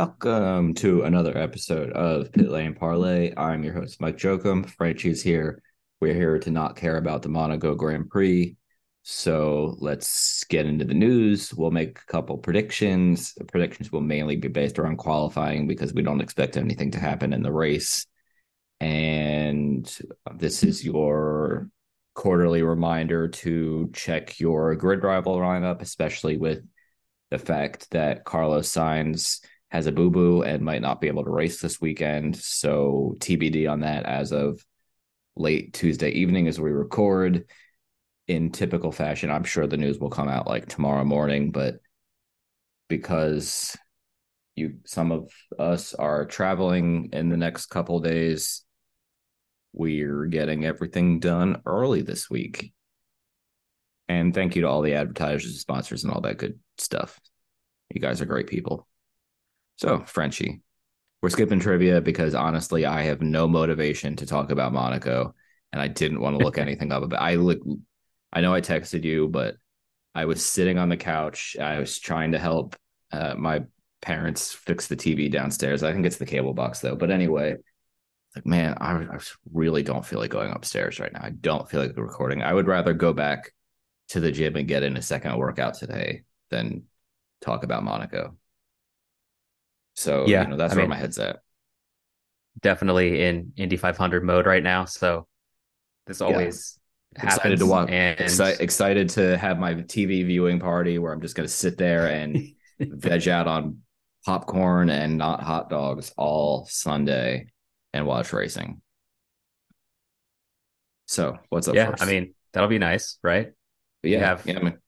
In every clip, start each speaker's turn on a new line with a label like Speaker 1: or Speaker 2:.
Speaker 1: Welcome to another episode of Pit Lane Parlay. I'm your host, Mike Jokum. Frenchie's here. We're here to not care about the Monaco Grand Prix. So let's get into the news. We'll make a couple predictions. The predictions will mainly be based around qualifying because we don't expect anything to happen in the race. And this is your quarterly reminder to check your grid rival lineup, especially with the fact that Carlos Sainz has a boo boo and might not be able to race this weekend. So TBD on that as of late Tuesday evening as we record. In typical fashion, I'm sure the news will come out like tomorrow morning, but because you some of us are traveling in the next couple days, we're getting everything done early this week. And thank you to all the advertisers, sponsors, and all that good stuff. You guys are great people. So, Frenchie, we're skipping trivia because honestly, I have no motivation to talk about Monaco, and I didn't want to look anything up about. I look, I know I texted you, but I was sitting on the couch. I was trying to help uh, my parents fix the TV downstairs. I think it's the cable box though. But anyway, like man, I, I really don't feel like going upstairs right now. I don't feel like recording. I would rather go back to the gym and get in a second workout today than talk about Monaco. So
Speaker 2: Yeah,
Speaker 1: you know, that's
Speaker 2: I
Speaker 1: where
Speaker 2: mean-
Speaker 1: my head's at.
Speaker 2: definitely in Indy 500 mode right now. So this always happens.
Speaker 1: Excited to watch.
Speaker 2: And
Speaker 1: Exci- excited to have my TV viewing party where I'm just going to sit there and veg out on popcorn and not hot dogs all Sunday and watch racing. So what's up?
Speaker 2: yeah,
Speaker 1: first?
Speaker 2: I mean, that'll be nice, right?
Speaker 1: But yeah,
Speaker 2: you have-
Speaker 1: yeah, I mean,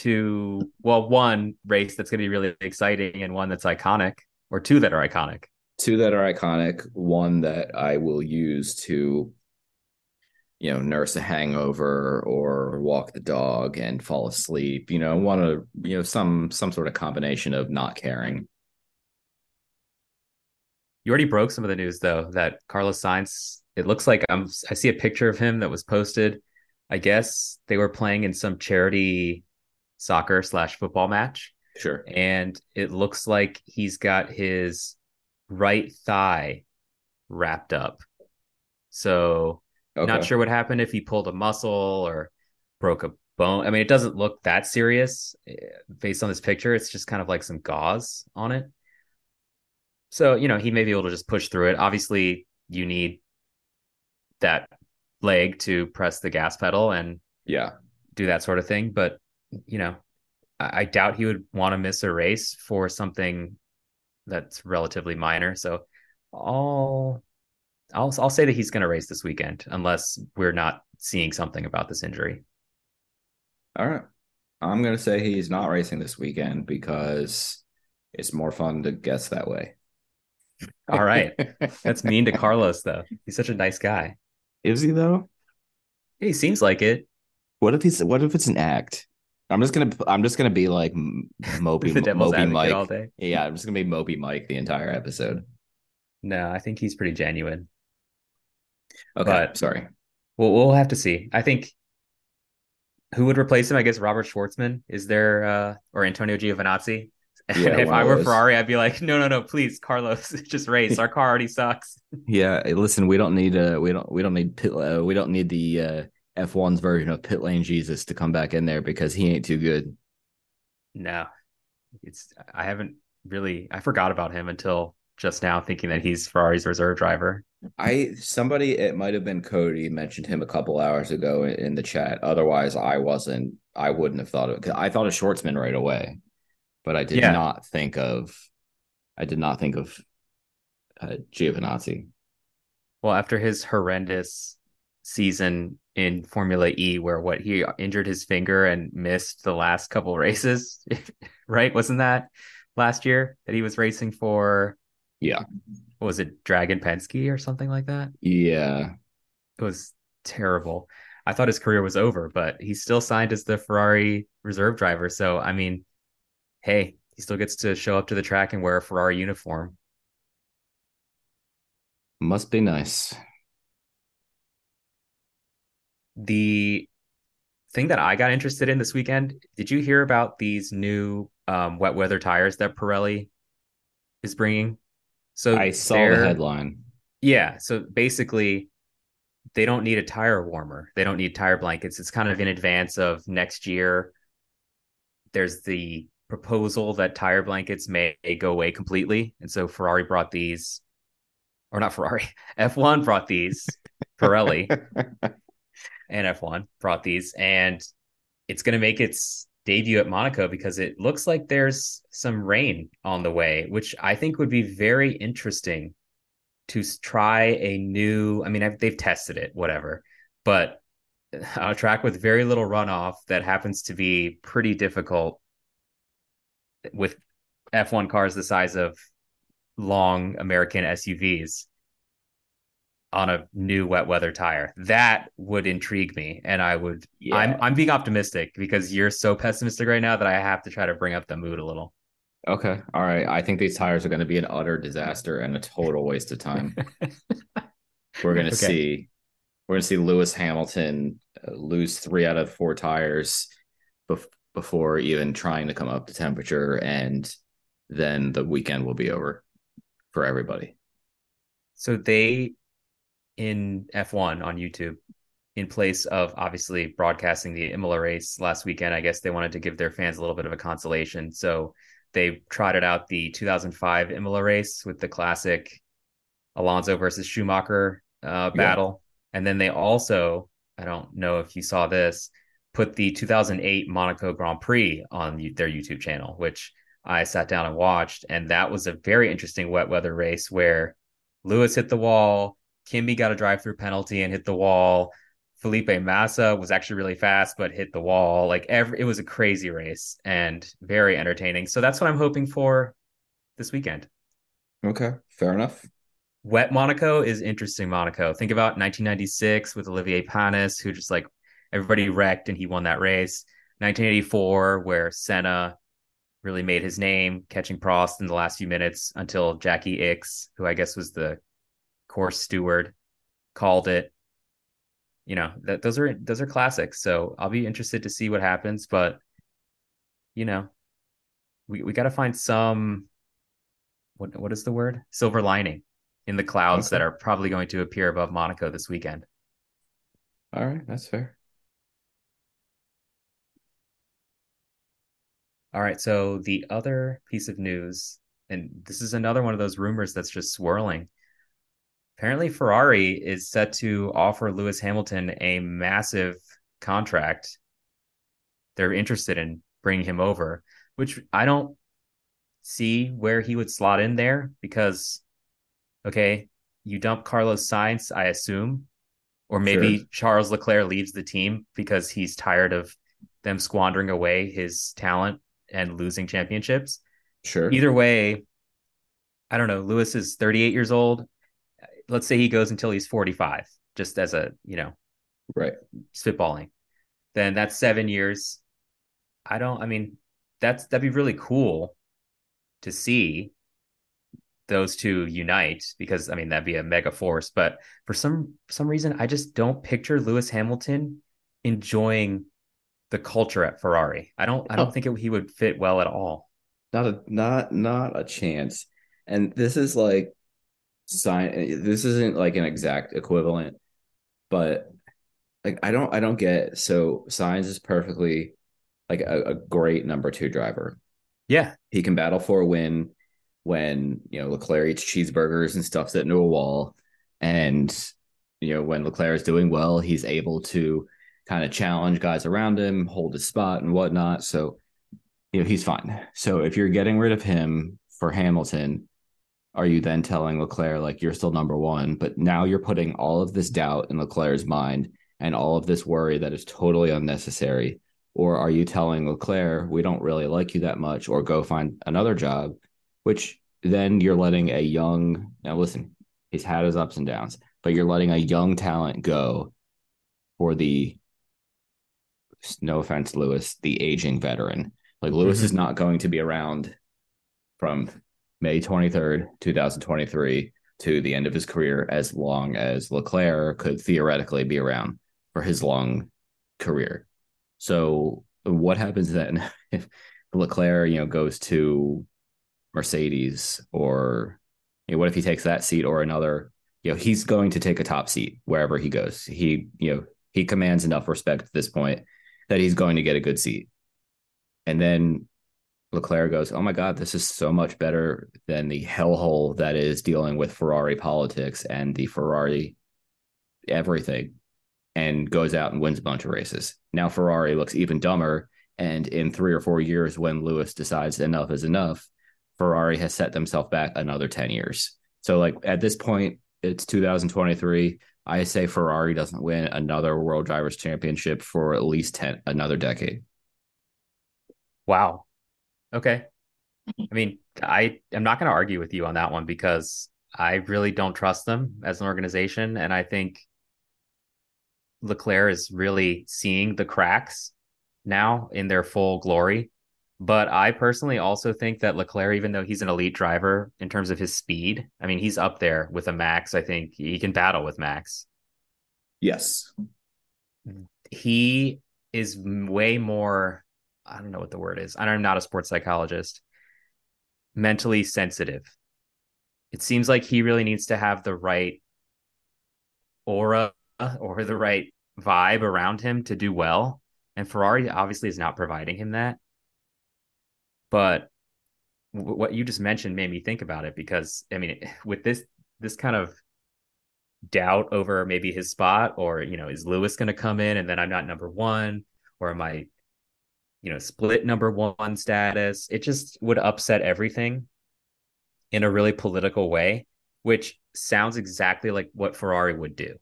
Speaker 2: Two, well, one race that's going to be really exciting and one that's iconic, or two that are iconic.
Speaker 1: two that are iconic. One that I will use to, you know, nurse a hangover or walk the dog and fall asleep. You know, want to you know some some sort of combination of not caring.
Speaker 2: You already broke some of the news though that Carlos Sainz. It looks like I'm. I see a picture of him that was posted. I guess they were playing in some charity soccer slash football match,
Speaker 1: Sure.
Speaker 2: and it looks like he's got his right thigh wrapped up. So
Speaker 1: Okay.
Speaker 2: not sure what happened if he pulled a muscle or broke a bone. I mean, it doesn't look that serious eh, based on this picture. It's just kind of like some gauze on it. So, you know, he may be able to just push through it. Obviously, you need that leg to press the gas pedal and
Speaker 1: Yeah.
Speaker 2: do that sort of thing. But, you know, I, I doubt he would want to miss a race for something that's relatively minor. So I'll I'll I'll say that he's going to race this weekend unless we're not seeing something about this injury.
Speaker 1: All right. I'm gonna say he's not racing this weekend because it's more fun to guess that way.
Speaker 2: All right. That's mean to Carlos though. He's such a nice guy.
Speaker 1: Is he though?
Speaker 2: He seems like it.
Speaker 1: What if he's what if it's an act? I'm just gonna I'm just gonna be like M- Moby Mike.
Speaker 2: all day.
Speaker 1: Yeah, I'm just gonna be Moby Mike the entire episode.
Speaker 2: No, I think he's pretty genuine.
Speaker 1: Okay,
Speaker 2: But-
Speaker 1: sorry.
Speaker 2: Well, we'll have to see. I think who would replace him? I guess Robert Shwartzman is there, uh, or Antonio Giovinazzi. And
Speaker 1: Yeah,
Speaker 2: if I were. Ferrari, I'd be like, no, no, no, please, Carlos, just race. Our car already sucks.
Speaker 1: Yeah, listen, we don't need uh we don't we don't need uh, we don't need the uh F1's version of pit lane Jesus to come back in there because he ain't too good.
Speaker 2: No, it's I haven't really I forgot about him until just now, thinking that he's Ferrari's reserve driver.
Speaker 1: I somebody it might have been Cody mentioned him a couple hours ago in, the chat. Otherwise, I wasn't. I wouldn't have thought of it. I thought of Shwartzman right away, but I did
Speaker 2: Yeah.
Speaker 1: not think of. I did not think of uh, Giovinazzi.
Speaker 2: Well, after his horrendous season in Formula E, where what he injured his finger and missed the last couple races, right? Wasn't that last year that he was racing for?
Speaker 1: Yeah.
Speaker 2: was it Dragon Penske or something like that?
Speaker 1: Yeah,
Speaker 2: It was terrible. I thought his career was over, but he still signed as the Ferrari reserve driver. So, I mean, hey, he still gets to show up to the track and wear a Ferrari uniform.
Speaker 1: must be nice.
Speaker 2: The thing that I got interested in this weekend, did you hear about these new um, wet weather tires that Pirelli is bringing? So
Speaker 1: I saw the headline.
Speaker 2: Yeah. So basically, they don't need a tire warmer. They don't need tire blankets. It's kind of in advance of next year. There's the proposal that tire blankets may go away completely. And so Ferrari brought these, or not Ferrari, F1 brought these, Pirelli and F1 brought these, and it's going to make its debut at Monaco because it looks like there's some rain on the way, which I think would be very interesting to try a new. I mean, I've, they've tested it, whatever, but a track with very little runoff that happens to be pretty difficult with F1 cars the size of long American SUVs on a new wet weather tire. That would intrigue me, and I would.
Speaker 1: Yeah.
Speaker 2: I'm I'm being optimistic because you're so pessimistic right now that I have to try to bring up the mood a little.
Speaker 1: Okay. All right. I think these tires are going to be an utter disaster and a total waste of time. We're going to
Speaker 2: Okay.
Speaker 1: see we're going to see Lewis Hamilton uh, lose 3 out of 4 tires bef- before even trying to come up to temperature and then the weekend will be over for everybody.
Speaker 2: So they in F1 on YouTube, in place of obviously broadcasting the Imola race last weekend, I guess they wanted to give their fans a little bit of a consolation. So they trotted out the 2005 Imola race with the classic Alonso versus Schumacher uh, battle. And then they also, I don't know if you saw this, put the 2008 Monaco Grand Prix on their YouTube channel, which I sat down and watched. And that was a very interesting wet weather race where Lewis hit the wall. Kimi got a drive through penalty and hit the wall. Felipe Massa was actually really fast, but hit the wall. Like every, it was a crazy race and very entertaining. So that's what I'm hoping for this weekend.
Speaker 1: Okay, fair enough.
Speaker 2: Wet Monaco is interesting. Monaco. Think about 1996 with Olivier Panis, who just like everybody wrecked and he won that race. 1984, where Senna really made his name catching Prost in the last few minutes until Jacky Ickx, who I guess was the course steward, called it. You know that those are those are classics. So I'll be interested to see what happens, but you know, we we got to find some what what is the word silver lining in the clouds
Speaker 1: Okay.
Speaker 2: that are probably going to appear above Monaco this weekend.
Speaker 1: All right, that's fair.
Speaker 2: All right. So the other piece of news, and this is another one of those rumors that's just swirling. Apparently, Ferrari is set to offer Lewis Hamilton a massive contract. They're interested in bringing him over, which I don't see where he would slot in there because, okay, you dump Carlos Sainz, I assume, or maybe
Speaker 1: Sure.
Speaker 2: Charles Leclerc leaves the team because he's tired of them squandering away his talent and losing championships.
Speaker 1: Sure.
Speaker 2: Either way, I don't know. Lewis is 38 years old. Let's say he goes until he's 45, just as a, you know,
Speaker 1: Right.
Speaker 2: spitballing. Then that's seven years. I don't, I mean, that's that'd be really cool to see those two unite because I mean that'd be a mega force. But for some some reason, I just don't picture Lewis Hamilton enjoying the culture at Ferrari. I don't I don't
Speaker 1: Oh.
Speaker 2: think it, he would fit well at all.
Speaker 1: Not a not not a chance. And this is like sign this isn't like an exact equivalent, but like I don't I don't get so Sainz is perfectly like a, a great number two driver.
Speaker 2: Yeah.
Speaker 1: He can battle for a win when, you know, Leclerc eats cheeseburgers and stuffs it into a wall. And, you know, when Leclerc is doing well, he's able to kind of challenge guys around him, hold his spot and whatnot. So, you know, he's fine. So if you're getting rid of him for Hamilton, are you then telling Leclerc like you're still number one, but now you're putting all of this doubt in Leclerc's mind and all of this worry that is totally unnecessary? Or are you telling Leclerc we don't really like you that much, or go find another job, which then you're letting a young now listen, he's had his ups and downs, but you're letting a young talent go for the no offense, Lewis, the aging veteran. Like Lewis mm-hmm. is not going to be around from May 23rd, 2023 to the end of his career as long as Leclerc could theoretically be around for his long career. So what happens then if Leclerc, you know, goes to Mercedes or you know, what if he takes that seat or another, you know, he's going to take a top seat wherever he goes. He, you know, he commands enough respect at this point that he's going to get a good seat. And then Leclerc goes, "Oh my God, this is so much better than the hellhole that is dealing with Ferrari politics and the Ferrari everything," and goes out and wins a bunch of races. Now Ferrari looks even dumber, and in three or four years, when Lewis decides enough is enough, Ferrari has set themselves back another ten years. So, like at this point, it's 2023. I say Ferrari doesn't win another World Drivers' Championship for at least ten another decade.
Speaker 2: Wow. Okay. Mm-hmm. I mean, I am not going to argue with you on that one because I really don't trust them as an organization. And I think Leclerc is really seeing the cracks now in their full glory. But I personally also think that Leclerc, even though he's an elite driver in terms of his speed, I mean, he's up there with a Max. I think he can battle with Max.
Speaker 1: Yes.
Speaker 2: He is way more I don't know what the word is. I'm not a sports psychologist. Mentally sensitive. It seems like he really needs to have the right aura or the right vibe around him to do well. And Ferrari obviously is not providing him that. But what you just mentioned made me think about it because I mean, with this this kind of doubt over maybe his spot, or you know, is Lewis going to come in and then I'm not number one, or am I you know, split number one status. It just would upset everything in a really political way, which sounds exactly like what Ferrari would do.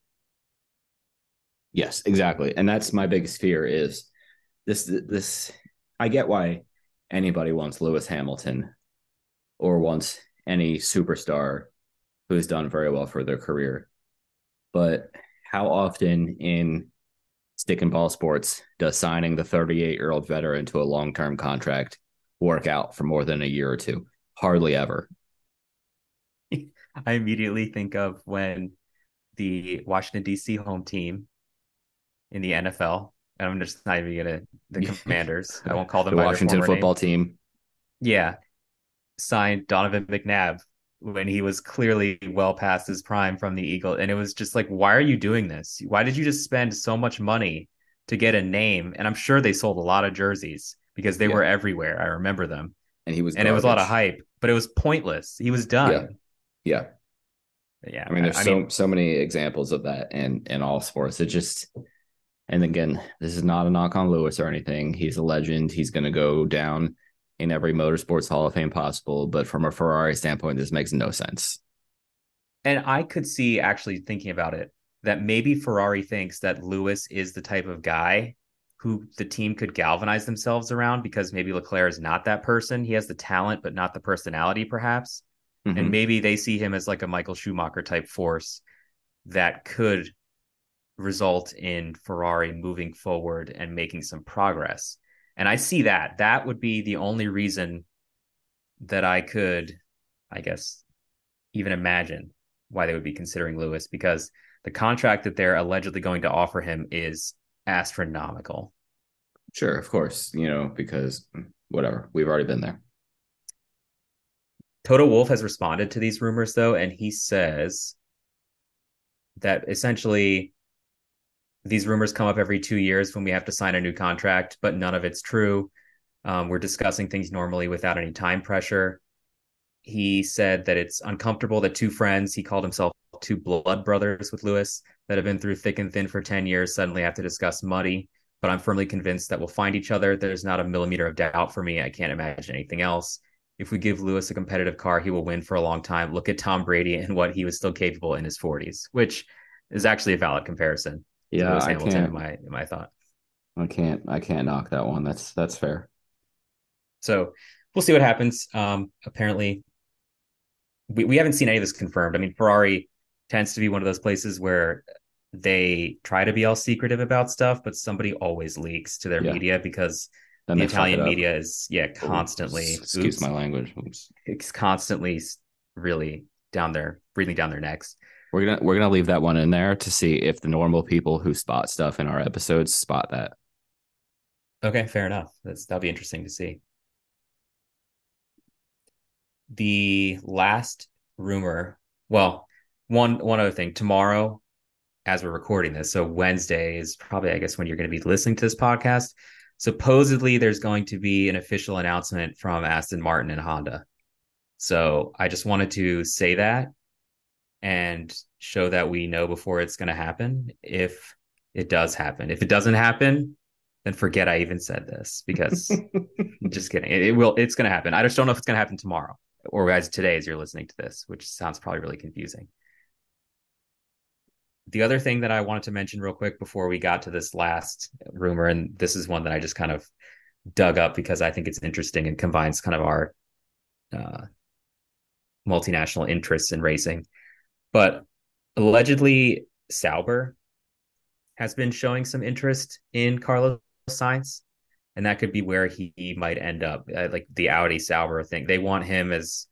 Speaker 1: Yes, exactly. And that's my biggest fear is this this I get why anybody wants Lewis Hamilton or wants any superstar who's done very well for their career. But how often in stick and ball sports does signing the 38 year old veteran to a long term contract work out for more than a year or two? Hardly ever.
Speaker 2: I immediately think of when the Washington D.C. home team in the NFL. And I'm just not even gonna the Commanders. I won't call them
Speaker 1: the Washington football name. team.
Speaker 2: Yeah, signed Donovan McNabb when he was clearly well past his prime from the Eagle. And it was just like, why are you doing this? Why did you just spend so much money to get a name? And I'm sure they sold a lot of jerseys because they yeah. were everywhere. I remember them.
Speaker 1: And he was,
Speaker 2: and it was a lot of hype, but it was pointless. He was done.
Speaker 1: Yeah. Yeah. yeah. I mean, there's I so mean, so many examples of that in in all sports. It just and again, this is not a knock on Lewis or anything. He's a legend. He's going to go down in every motorsports Hall of Fame possible. But from a Ferrari standpoint, this makes no sense.
Speaker 2: And I could see actually thinking about it that maybe Ferrari thinks that Lewis is the type of guy who the team could galvanize themselves around because maybe Leclerc is not that person. He has the talent, but not the personality, perhaps. Mm-hmm. And maybe they see him as like a Michael Schumacher type force that could result in Ferrari moving forward and making some progress. And I see that. That would be the only reason that I could, I guess, even imagine why they would be considering Lewis because the contract that they're allegedly going to offer him is astronomical.
Speaker 1: Sure, of course, you know, because mm, whatever, we've already been there.
Speaker 2: Toto Wolff has responded to these rumors though, and he says that essentially these rumors come up every two years when we have to sign a new contract, but none of it's true. Um, we're discussing things normally without any time pressure. He said that it's uncomfortable that two friends, he called himself two blood brothers with Lewis, that have been through thick and thin for 10 years, suddenly have to discuss Muddy. But I'm firmly convinced that we'll find each other. There's not a millimeter of doubt for me. I can't imagine anything else. If we give Lewis a competitive car, he will win for a long time. Look at Tom Brady and what he was still capable in his 40s, which is actually a valid comparison.
Speaker 1: Yeah, I
Speaker 2: Hamilton,
Speaker 1: can't.
Speaker 2: in my in my thought.
Speaker 1: I can't. I can't knock that one. That's that's fair.
Speaker 2: So we'll see what happens. Um, apparently, we, we haven't seen any of this confirmed. I mean, Ferrari tends to be one of those places where they try to be all secretive about stuff, but somebody always leaks to their
Speaker 1: Yeah.
Speaker 2: media because
Speaker 1: Then
Speaker 2: the Italian media is yeah constantly
Speaker 1: Oops. Excuse
Speaker 2: oops,
Speaker 1: my language. Oops.
Speaker 2: it's constantly really down their breathing down their necks.
Speaker 1: We're gonna we're gonna leave that one in there to see if the normal people who spot stuff in our episodes spot that.
Speaker 2: Okay, fair enough. That's that'll be interesting to see. The last rumor, well, one one other thing. Tomorrow, as we're recording this, so Wednesday is probably, I guess, when you're going to be listening to this podcast. Supposedly, there's going to be an official announcement from Aston Martin and Honda. So I just wanted to say that and show that we know before it's going to happen if it does happen. If it doesn't happen, then forget I even said this because just kidding. It, it will. It's going to happen. I just don't know if it's going to happen tomorrow or as today as you're listening to this, which sounds probably really confusing. The other thing that I wanted to mention real quick before we got to this last rumor, and this is one that I just kind of dug up because I think it's interesting and combines kind of our uh, multinational interests in racing. But allegedly, Sauber has been showing some interest in Carlos Sainz, and that could be where he, might end up. Uh, like the Audi Sauber thing, they want him as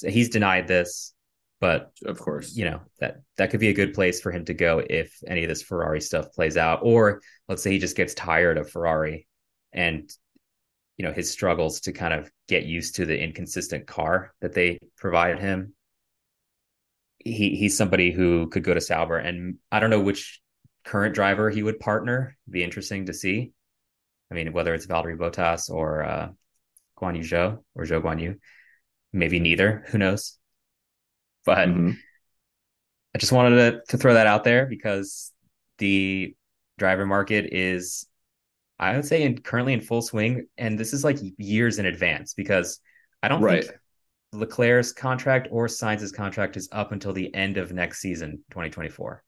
Speaker 2: he's denied this, but
Speaker 1: Of course.
Speaker 2: you know that that could be a good place for him to go if any of this Ferrari stuff plays out, or let's say he just gets tired of Ferrari and you know his struggles to kind of get used to the inconsistent car that they provide him. He he's somebody who could go to Sauber, and I don't know which current driver he would partner. It'd be interesting to see. I mean, whether it's Valtteri Bottas or uh, Guan Yu Zhou or Zhou Guan Yu, maybe neither. Who knows? But
Speaker 1: Mhm.
Speaker 2: I just wanted to, to throw that out there because the driver market is, I would say, in, currently in full swing, and this is like years in advance because I don't
Speaker 1: Right.
Speaker 2: think Leclerc's contract or Sainz's contract is up until the end of next season, 2024.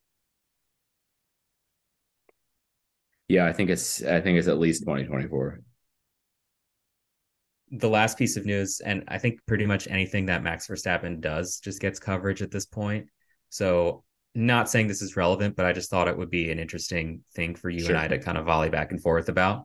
Speaker 1: Yeah, I think it's I think it's at least 2024.
Speaker 2: The last piece of news, and I think pretty much anything that Max Verstappen does just gets coverage at this point. So, not saying this is relevant, but I just thought it would be an interesting thing for you
Speaker 1: Sure.
Speaker 2: and I to kind of volley back and forth about.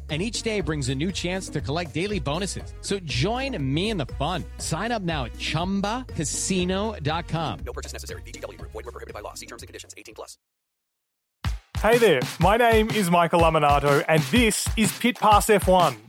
Speaker 3: And each day brings a new chance to collect daily bonuses. So join me in the fun. Sign up now at chumbacasino.com.
Speaker 4: No purchase necessary. VGW Group. Void were prohibited by law. See terms and conditions. 18 plus.
Speaker 5: Hey there, my name is Michael Laminato, and this is Pit Pass F1,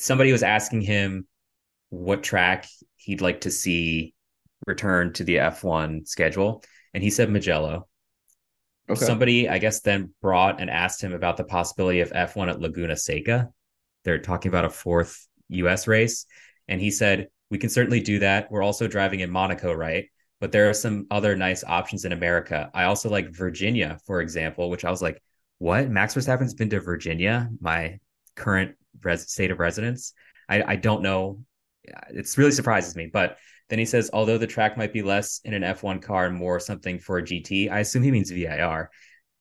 Speaker 2: Somebody was asking him what track he'd like to see return to the F1 schedule, and he said Mugello.
Speaker 1: Okay.
Speaker 2: Somebody, I guess, then brought and asked him about the possibility of F1 at Laguna Seca. They're talking about a fourth US race. And he said, We can certainly do that. We're also driving in Monaco, right? But there are some other nice options in America. I also like Virginia, for example, which I was like, What? Max Verstappen's been to Virginia, my current res- state of residence. I, I don't know. It's really surprises me. But then he says, although the track might be less in an F1 car and more something for a GT, I assume he means VIR.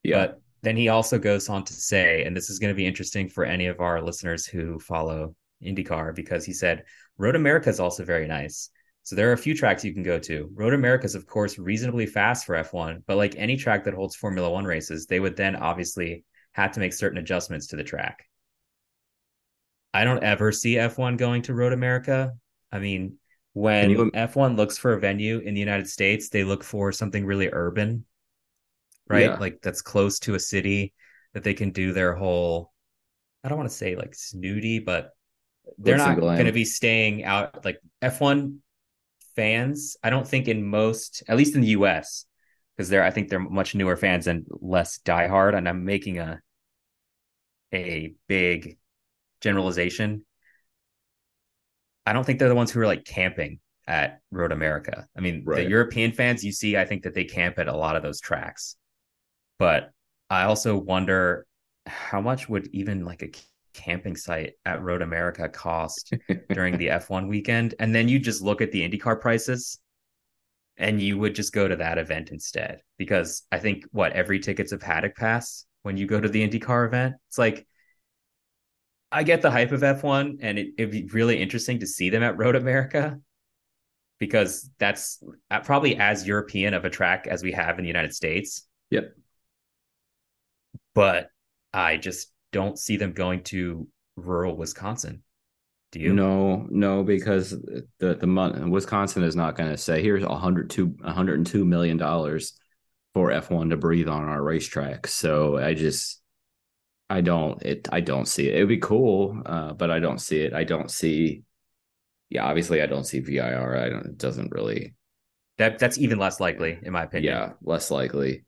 Speaker 1: Yeah.
Speaker 2: But then he also goes on to say, and this is going to be interesting for any of our listeners who follow IndyCar, because he said, Road America is also very nice. So there are a few tracks you can go to. Road America is, of course, reasonably fast for F1, but like any track that holds Formula One races, they would then obviously have to make certain adjustments to the track. I don't ever see F1 going to Road America. I mean, when
Speaker 1: you-
Speaker 2: F1 looks for a venue in the United States, they look for something really urban, right?
Speaker 1: Yeah.
Speaker 2: Like that's close to a city that they can do their whole, I don't want to say like snooty, but they're
Speaker 1: and
Speaker 2: not going to be staying out like F1 fans. I don't think in most, at least in the US, because they're, I think they're much newer fans and less diehard. And I'm making a, a big generalization. I don't think they're the ones who are like camping at Road America. I mean,
Speaker 1: Right.
Speaker 2: the European fans you see, I think that they camp at a lot of those tracks. But I also wonder how much would even like a camping site at Road America cost during the F1 weekend? And then you just look at the IndyCar prices and you would just go to that event instead. Because I think what every ticket's a paddock pass when you go to the IndyCar event. It's like I get the hype of F1 and it, it'd be really interesting to see them at Road America because that's uh, probably as European of a track as we have in the United States.
Speaker 1: Yep.
Speaker 2: But I just don't see them going to rural Wisconsin. Do you?
Speaker 1: No, no, because the the mon- Wisconsin is not going to say here's 102 102 million dollars for F1 to breathe on our racetrack. So I just I don't it I don't see it. It'd be cool, uh, but I don't see it. I don't see. Yeah, obviously I don't see VIR. I don't. It doesn't really.
Speaker 2: That that's even less likely, in my opinion.
Speaker 1: Yeah, less likely.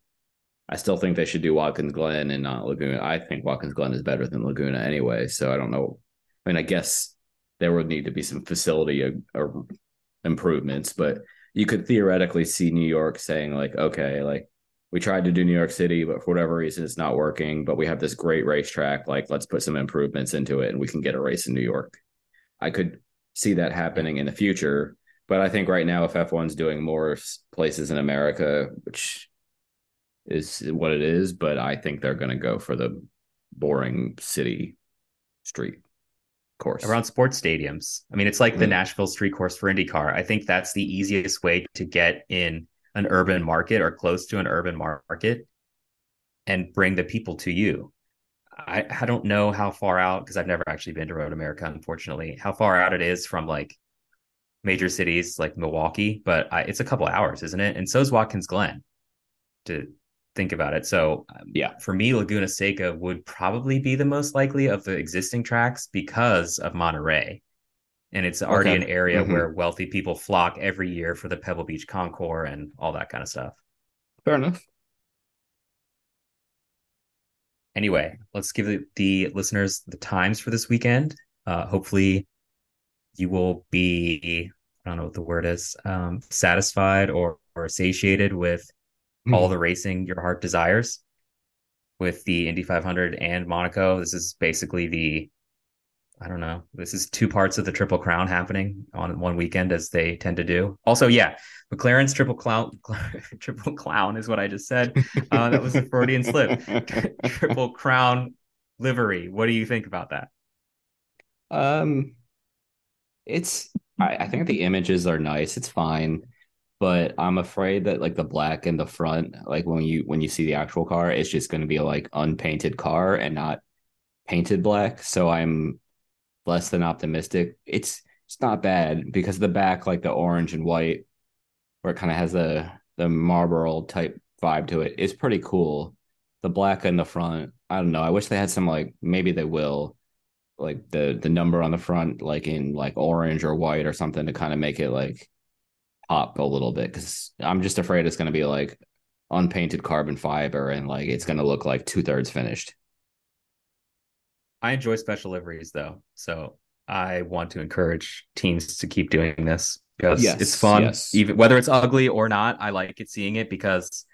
Speaker 1: I still think they should do Watkins Glen and not Laguna. I think Watkins Glen is better than Laguna anyway. So I don't know. I mean, I guess there would need to be some facility uh, uh, improvements, but you could theoretically see New York saying like, okay, like we tried to do New York City, but for whatever reason it's not working. But we have this great racetrack. Like, let's put some improvements into it, and we can get a race in New York. I could see that happening in the future, but I think right now, if F1's doing more places in America, which is what it is, but I think they're going to go for the boring city street course.
Speaker 2: around sports stadiums. I mean, it's like the
Speaker 1: Mhm.
Speaker 2: Nashville Street Course for IndyCar. I think that's the easiest way to get in an urban market or close to an urban market and bring the people to you. I, I don't know how far out because I've never actually been to Road America, unfortunately, how far out it is from like major cities like Milwaukee, but I, it's a couple hours, isn't it? And so is Watkins Glen to think about it. So, um,
Speaker 1: Yeah.
Speaker 2: for me, Laguna Seca would probably be the most likely of the existing tracks because of Monterey. And it's already
Speaker 1: Okay.
Speaker 2: an area
Speaker 1: Mhm.
Speaker 2: where wealthy people flock every year for the Pebble Beach Concours and all that kind of stuff.
Speaker 1: Fair enough.
Speaker 2: Anyway, let's give the, the listeners the times for this weekend. Uh, hopefully, you will be, I don't know what the word is, um, satisfied or, or satiated with all the racing your heart desires with the Indy 500 and Monaco. This is basically the, I don't know, this is two parts of the Triple Crown happening on one weekend as they tend to do. Also, yeah, McLaren's Triple Clown, Triple Clown is what I just said. Uh, that was a Freudian slip. Triple Crown livery. What do you think about that?
Speaker 1: Um, it's I, I think the images are nice. It's fine, but I'm afraid that like the black in the front, like when you when you see the actual car, it's just going to be like unpainted car and not painted black. So I'm less than optimistic. It's it's not bad because the back, like the orange and white, where it kind of has the the Marlboro type vibe to it, is pretty cool. The black in the front, I don't know. I wish they had some like maybe they will like the the number on the front like in like orange or white or something to kind of make it like pop a little bit because i'm just afraid it's going to be like unpainted carbon fiber and like it's going to look like two thirds finished.
Speaker 2: I enjoy special liveries though, so I want to encourage teams to keep doing this because
Speaker 1: Yes,
Speaker 2: it's fun.
Speaker 1: yes.
Speaker 2: Even whether it's ugly or not, I like it seeing it because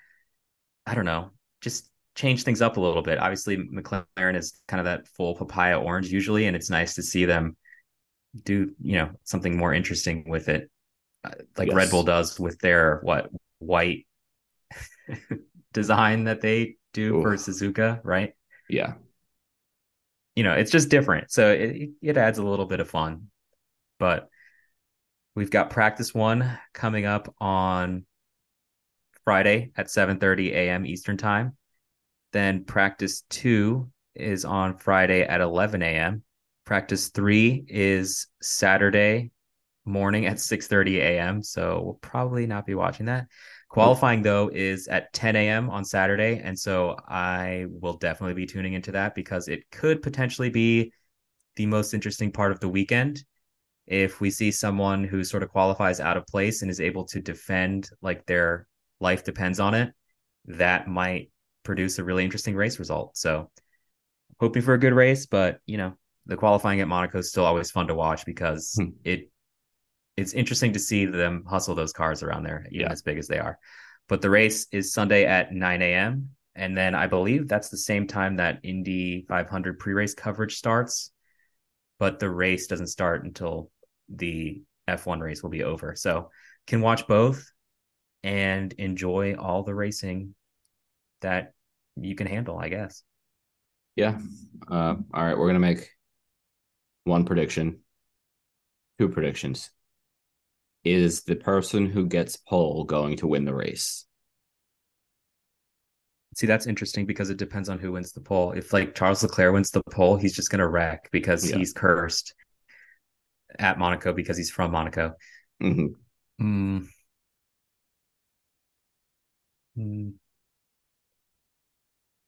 Speaker 2: I don't know, just change things up a little bit. Obviously, McLaren is kind of that full papaya orange usually, and it's nice to see them do you know something more interesting with it, uh, like Red Bull does with their what white design that they do for Suzuka, right?
Speaker 1: Yeah.
Speaker 2: You know, it's just different. So it it adds a little bit of fun. But we've got practice one coming up on Friday at 7:30 a.m. Eastern time. Then practice two is on Friday at 11 a.m. Practice three is Saturday morning at 6:30 a.m. So we'll probably not be watching that. Qualifying though is at 10 a.m. on Saturday, and so I will definitely be tuning into that because it could potentially be the most interesting part of the weekend. If we see someone who sort of qualifies out of place and is able to defend like their life depends on it, that might produce a really interesting race result. So hoping for a good race, but you know, the qualifying at Monaco is still always fun to watch because
Speaker 1: Hmm.
Speaker 2: it it's interesting to see them hustle those cars around there, even
Speaker 1: Yeah.
Speaker 2: as big as they are. But the race is Sunday at 9 a.m. And then I believe that's the same time that Indy 500 pre race coverage starts. But the race doesn't start until the F1 race will be over. So can watch both and enjoy all the racing that you can handle, I guess.
Speaker 1: Yeah. Uh, all right. We're going to make one prediction, two predictions. Is the person who gets pole going to win the race?
Speaker 2: See, that's interesting because it depends on who wins the pole. If like Charles Leclerc wins the pole, he's just gonna wreck because
Speaker 1: Yeah.
Speaker 2: he's cursed at Monaco because he's from Monaco.
Speaker 1: Mhm.
Speaker 2: Hmm. Hmm.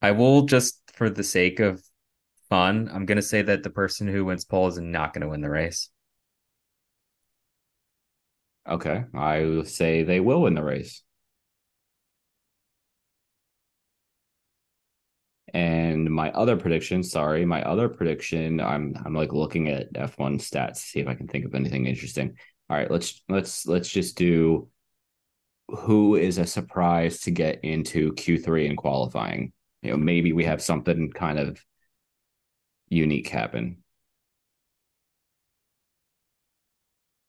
Speaker 2: I will just for the sake of fun, I'm gonna say that the person who wins pole is not gonna win the race.
Speaker 1: Okay. I will say they will win the race. And my other prediction, sorry, my other prediction, I'm I'm like looking at F1 stats to see if I can think of anything interesting. All right, let's let's let's just do who is a surprise to get into Q3 in qualifying. You know, maybe we have something kind of unique happen.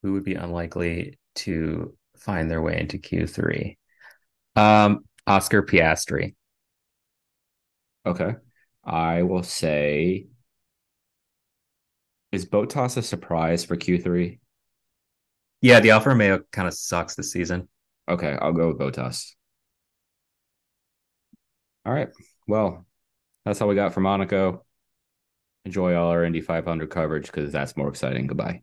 Speaker 2: Who would be unlikely to find their way into Q3? Um, Oscar Piastri.
Speaker 1: Okay. I will say is Bottas a surprise for Q3?
Speaker 2: Yeah, the Alfa Romeo kind of sucks this season.
Speaker 1: Okay, I'll go with Bottas. All right. Well, that's all we got for Monaco. Enjoy all our Indy 500 coverage because that's more exciting. Goodbye.